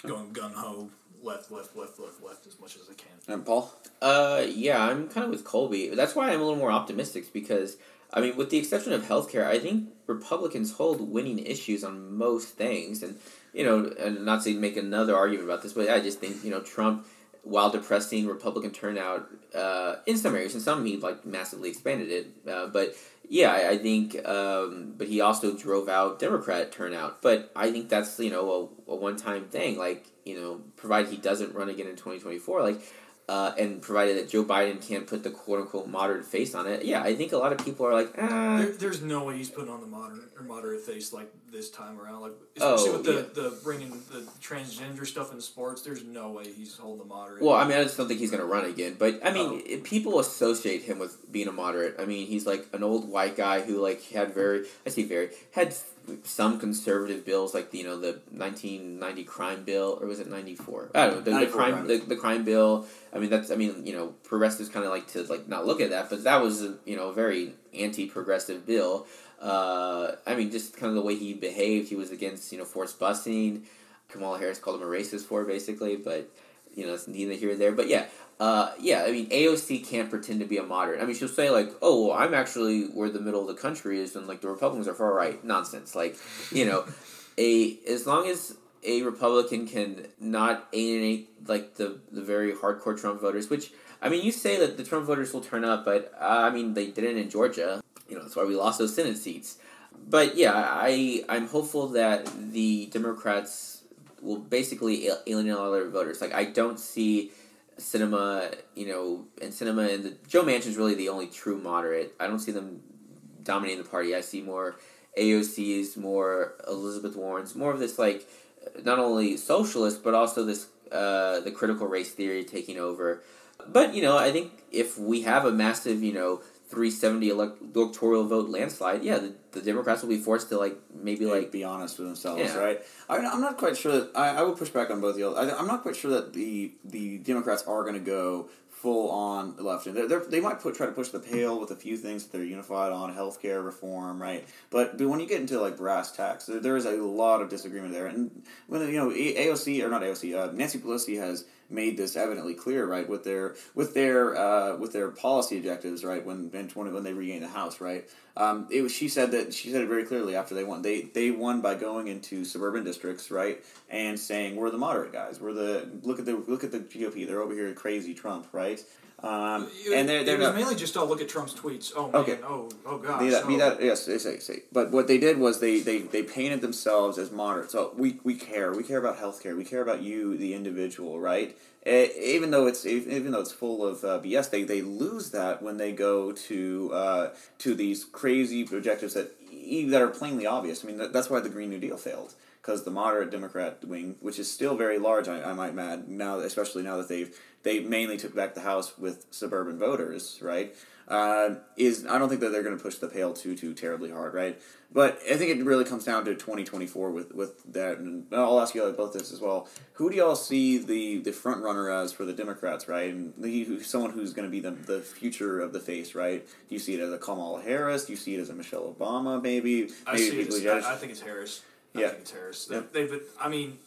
going gun ho, left, left, left, left, left as much as I can. And Paul, Uh, yeah, I'm kind of with Colby. That's why I'm a little more optimistic because, I mean, with the exception of healthcare, I think Republicans hold winning issues on most things. And, you know, and not to make another argument about this, but I just think, you know, Trump, while depressing Republican turnout uh, in some areas, in some he, like, massively expanded it. Uh, but, yeah, I, I think, um, but he also drove out Democrat turnout. But I think that's, you know, a, a one time thing. Like, you know, provided he doesn't run again in 2024, like, uh, and provided that Joe Biden can't put the quote unquote moderate face on it, yeah, I think a lot of people are like, ah, There, there's no way he's putting on the modern or moderate face like this time around. Like Oh, especially with the, yeah. the bringing the transgender stuff in sports. There's no way he's holding the moderate. Well, I mean, I just don't think he's going to run again. But I mean, Oh. people associate him with being a moderate. I mean, he's like an old white guy who like had very, I say very, had some conservative bills, like you know the nineteen ninety crime bill, or was it ninety four? I don't know. The, the crime, the, the crime bill. I mean, that's. I mean, you know, progressives kind of like to like not look at that, but that was a, you know a very anti-progressive bill. Uh, I mean, just kind of the way he behaved. He was against you know forced busing. Kamala Harris called him a racist for basically, but you know, it's neither here nor there. But yeah, uh, yeah, I mean, AOC can't pretend to be a moderate. I mean, she'll say like, "Oh, well, I'm actually where the middle of the country is, and like the Republicans are far right." Nonsense. Like, you know, a as long as a Republican can not alienate like the the very hardcore Trump voters, which I mean, you say that the Trump voters will turn up, but uh, I mean, they didn't in Georgia. You know, that's why we lost those Senate seats. But yeah, I I'm hopeful that the Democrats will basically alienate all their voters. Like I don't see Sinema, you know, and Sinema and the Joe Manchin's really the only true moderate. I don't see them dominating the party. I see more AOC's, more Elizabeth Warren's, more of this like not only socialist but also this uh, the critical race theory taking over. But you know, I think if we have a massive, you know, 370 elect- electoral vote landslide, yeah, the, the Democrats will be forced to like maybe like like be honest with themselves, Yeah. right? I, I'm not quite sure that I, I would push back on both of you. I, I'm not quite sure that the the Democrats are going to go full on left, and they might put try to push the pale with a few things that they're unified on, healthcare reform, right? But but when you get into like brass tacks, there, there is a lot of disagreement there, and when you know AOC or not AOC, uh, Nancy Pelosi has made this evidently clear, right, with their with their uh, with their policy objectives, right, when when when they regained the House, right. Um, it was she said that she said it very clearly after they won. They they won by going into suburban districts, right, and saying we're the moderate guys. We're the look at the look at the GOP. They're over here crazy Trump, right. Um, It- and they're, they're not, mainly just oh look at Trump's tweets. Oh man, oh oh. Be that, be oh. that yes, they say, say. But what they did was they, they, they painted themselves as moderate. So we, we care. We care about healthcare. We care about you, the individual, right? Eh, even though it's even though it's full of uh, BS, they, they lose that when they go to uh, to these crazy objectives that that are plainly obvious. I mean, that, that's why the Green New Deal failed because the moderate Democrat wing, which is still very large, I, I might add now, especially now that they've they mainly took back the House with suburban voters, right? Uh, is I don't think that they're going to push the pail too too terribly hard, right? But I think it really comes down to twenty twenty four with with that, and I'll ask you about this as well. Who do y'all see the the front runner as for the Democrats, right? And the, someone who's going to be the the future of the face, right? Do you see it as a Kamala Harris? Do you see it as a Michelle Obama? Maybe I maybe see it as, I, I think it's Harris. I Yeah. think it's Harris. They, Yep. They've, I mean,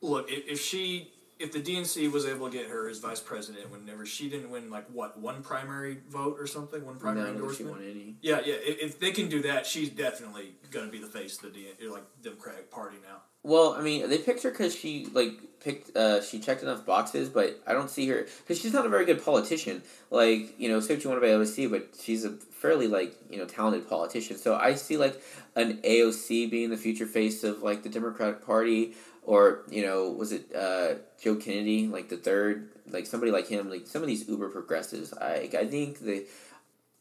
look, if, if she, if the DNC was able to get her as vice president, whenever she didn't win, like what one primary vote or something, one primary she endorsement. won any. Yeah, yeah. If, if they can do that, she's definitely going to be the face of the DN, like Democratic Party now. Well, I mean, they picked her because she like picked. Uh, she checked enough boxes, but I don't see her because she's not a very good politician. Like you know, say what you want about AOC, but she's a fairly like you know talented politician. So I see like an AOC being the future face of like the Democratic Party, or you know, was it uh, Joe Kennedy, like the third, like somebody like him, like some of these uber progressives. I I think the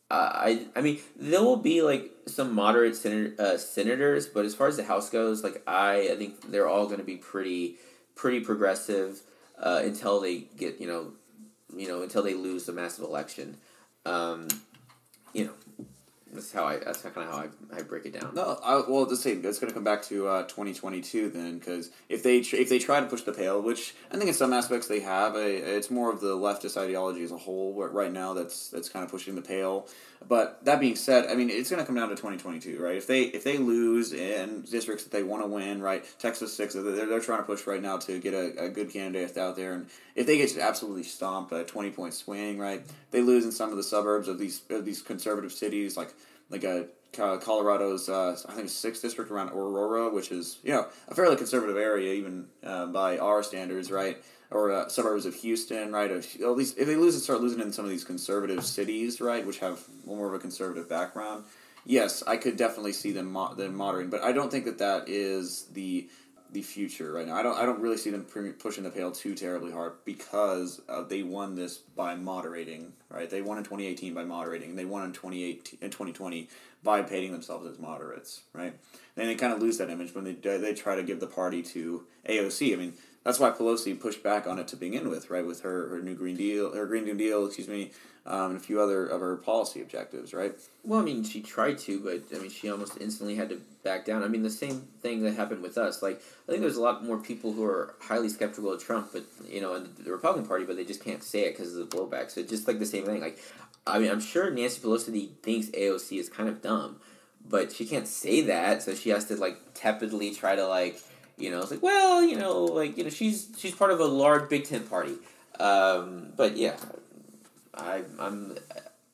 uh, I I mean there will be like some moderate senator, uh, senators, but as far as the House goes, like I I think they're all going to be pretty pretty progressive uh, until they get you know you know until they lose the massive election. Um, you know that's how I that's kind of how I, I break it down. No, I, well, the same. It's going to come back to uh, 2022 then, because if they tr- if they try to push the pail, which I think in some aspects they have, it's more of the leftist ideology as a whole right now that's that's kind of pushing the pail. But that being said, I mean it's going to come down to 2022, right? If they if they lose in districts that they want to win, right? Texas six, they're, they're trying to push right now to get a, a good candidate out there, and if they get absolutely stomped by a 20 point swing, right? They lose in some of the suburbs of these of these conservative cities like like a uh, Colorado's uh, I think sixth district around Aurora, which is you know a fairly conservative area even uh, by our standards, right? Or uh, suburbs of Houston, right? Of, at least if they lose and start losing in some of these conservative cities, right, which have more of a conservative background. Yes, I could definitely see them mo- them moderating, but I don't think that that is the the future right now. I don't I don't really see them pushing the pail too terribly hard because uh, they won this by moderating, right? They won in 2018 by moderating, and they won in 2018 in 2020 by painting themselves as moderates, right? And they kind of lose that image when they they try to give the party to AOC. I mean, that's why Pelosi pushed back on it to begin with, right? With her, her new Green Deal, her Green New Deal, excuse me, um, and a few other of her policy objectives, right? Well, I mean, she tried to, but I mean, she almost instantly had to back down. I mean, the same thing that happened with us. Like, I think there's a lot more people who are highly skeptical of Trump, but you know, in the Republican Party, but they just can't say it because of the blowback. So it's just like the same thing. Like, I mean, I'm sure Nancy Pelosi thinks AOC is kind of dumb, but she can't say that, so she has to like tepidly try to like, you know, it's like, well, you know, like you know, she's she's part of a large Big Tent party. Um, but yeah, I I'm.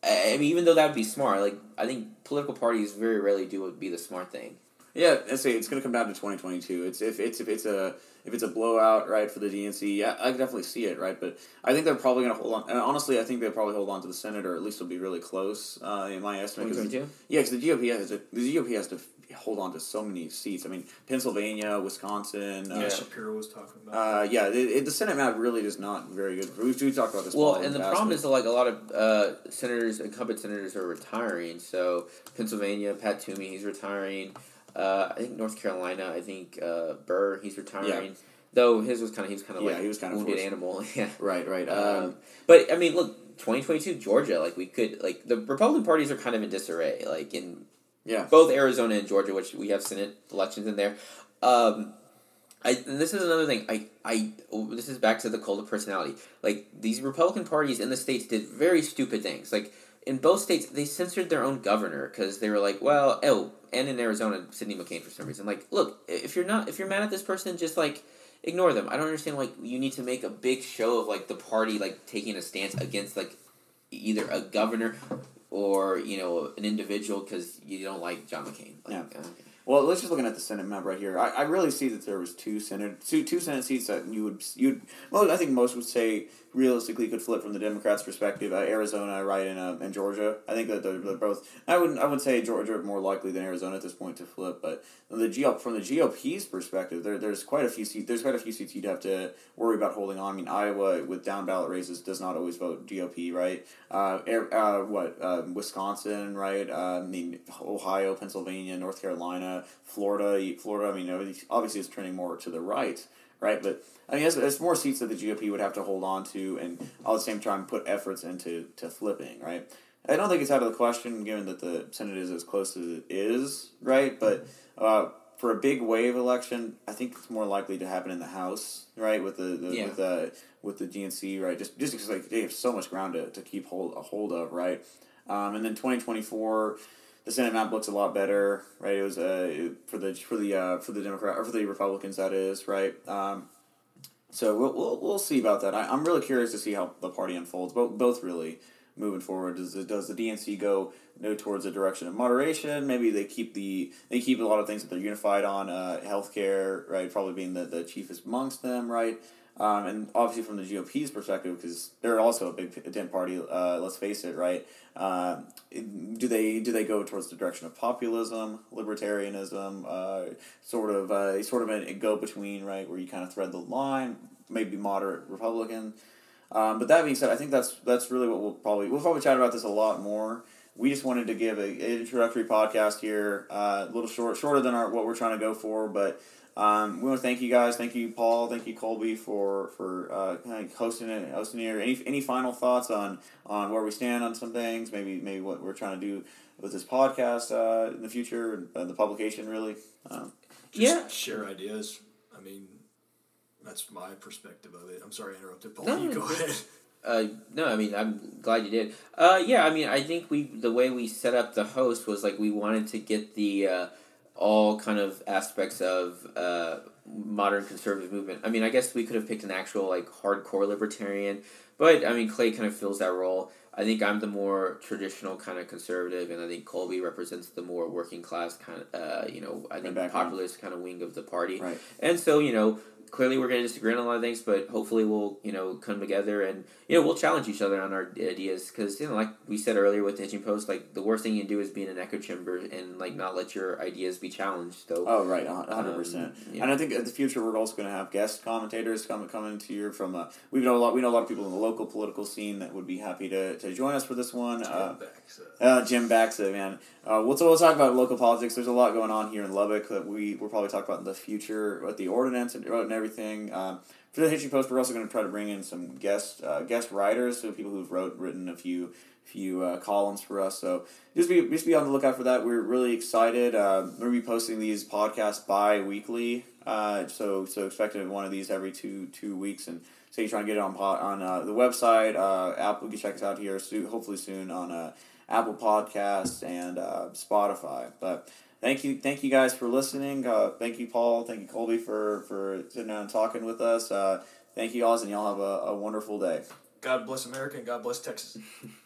I mean, even though that would be smart, like I think political parties very rarely do would be the smart thing. Yeah, I say it's going to come down to 2022. It's if it's if it's a if it's a blowout right for the DNC, yeah, I definitely see it right. But I think they're probably going to hold on. And honestly, I think they'll probably hold on to the Senate, or at least it'll be really close uh, in my estimate. 'cause- 2022? Yeah, because the GOP has to, the GOP has to hold on to so many seats. I mean, Pennsylvania, Wisconsin. Yeah, Uh, Shapiro was talking about. uh, yeah, it, it, the Senate map really is not very good. We've, we've talked about this. Well, and the past, problem is that like a lot of uh, senators, incumbent senators, are retiring. So Pennsylvania, Pat Toomey, he's retiring. Uh, I think North Carolina, I think uh, Burr, he's retiring. Though his was kind of he was kind of Yeah, like he was kinda wounded forced. animal. yeah. right, right. Um, Um, but I mean, look, twenty twenty two Georgia, like we could like the Republican parties are kind of in disarray. Like in yeah, both Arizona and Georgia, which we have Senate elections in there. Um, I and this is another thing. I I this is back to the cult of personality. Like these Republican parties in the states did very stupid things. Like in both states, they censored their own governor because they were like, well, oh, and in Arizona, Cindy McCain for some reason. Like, look, if you're not if you're mad at this person, just like ignore them. I don't understand like you need to make a big show of like the party like taking a stance against like either a governor or you know an individual because you don't like John McCain. Like, Yeah. okay. Well, let's just looking at the Senate map right here. I, I really see that there was two Senate two, two Senate seats that you would you well I think most would say realistically could flip from the Democrats' perspective. Uh, Arizona, right, and uh, and Georgia. I think that they're, they're both. I would I would say Georgia more likely than Arizona at this point to flip. But the GOP from the GOP's perspective, there there's quite a few seats. There's quite a few seats you'd have to worry about holding on. I mean, Iowa with down ballot races does not always vote GOP, right? Uh, Air, uh what uh, Wisconsin, right? Uh, I mean, Ohio, Pennsylvania, North Carolina, Florida. Florida. I mean, obviously, it's trending more to the right right? But I mean, it's, more seats that the GOP would have to hold on to, and all the same time put efforts into to flipping, right? I don't think it's out of the question, given that the Senate is as close as it is, right? But uh, for a big wave election, I think it's more likely to happen in the House, right? With the, the yeah. with the with the DNC, right? Just just because like they have so much ground to, to keep hold a hold of, right? Um, and then twenty twenty four the Senate map looks a lot better, right? It was uh, for the for the uh, for the Democrat or for the Republicans that is right. Um, so we'll, we'll we'll see about that. I, am really curious to see how the party unfolds. Both both really moving forward. Does the, does the DNC go no towards a direction of moderation? Maybe they keep the they keep a lot of things that they're unified on. Uh, healthcare, right? Probably being the, the chiefest amongst them, right? Um, and obviously from the GOP's perspective, because they're also a big tent party. Uh, let's face it, right? Uh, do they do they go towards the direction of populism, libertarianism, uh, sort of uh, sort of a go between, right, where you kind of thread the line, maybe moderate Republican. Um, but that being said, I think that's that's really what we'll probably we'll probably chat about this a lot more. We just wanted to give a, an introductory podcast here, uh, a little short, shorter than our, what we're trying to go for, but um, we want to thank you guys. Thank you, Paul. Thank you, Colby, for for uh, kind of hosting it, hosting here. Any any final thoughts on on where we stand on some things? Maybe maybe what we're trying to do with this podcast uh, in the future and the publication. Really, um, yeah. Share ideas. I mean, that's my perspective of it. I'm sorry, I interrupted, Paul. No, you go ahead. Uh, no, I mean I'm glad you did. Uh, yeah, I mean I think we the way we set up the host was like we wanted to get the uh, all kind of aspects of uh, modern conservative movement. I mean, I guess we could have picked an actual like hardcore libertarian, but I mean, Clay kind of fills that role. I think I'm the more traditional kind of conservative, and I think Colby represents the more working class kind of, uh, you know, I think populist kind of wing of the party. Right. And so, you know, clearly we're going to disagree on a lot of things, but hopefully we'll you know come together and you know we'll challenge each other on our ideas because you know like we said earlier with the hitching post, like the worst thing you can do is be in an echo chamber and like not let your ideas be challenged. So oh right, hundred um, percent. And I think in the future we're also going to have guest commentators come coming to you from uh, we know a lot we know a lot of people in the local political scene that would be happy to, to join us for this one. Jim uh, Baxa. Uh, Jim Baxa, man. Uh, we'll, we'll talk about local politics. There's a lot going on here in Lubbock that we we'll probably talk about in the future with the ordinance and, and everything. Um, for the Hitching Post, we're also going to try to bring in some guest uh, guest writers, so people who've wrote written a few few uh, columns for us. So just be just be on the lookout for that. We're really excited. Uh, we're gonna be posting these podcasts bi weekly. Uh, so so expect one of these every two two weeks and. So you try and get it on pod, on uh, the website. Uh, Apple, you can check us out here. So hopefully soon on uh, Apple Podcasts and uh, Spotify. But thank you, thank you guys for listening. Uh, thank you, Paul. Thank you, Colby, for for sitting down and talking with us. Uh, thank you, all, and y'all have a, a wonderful day. God bless America and God bless Texas.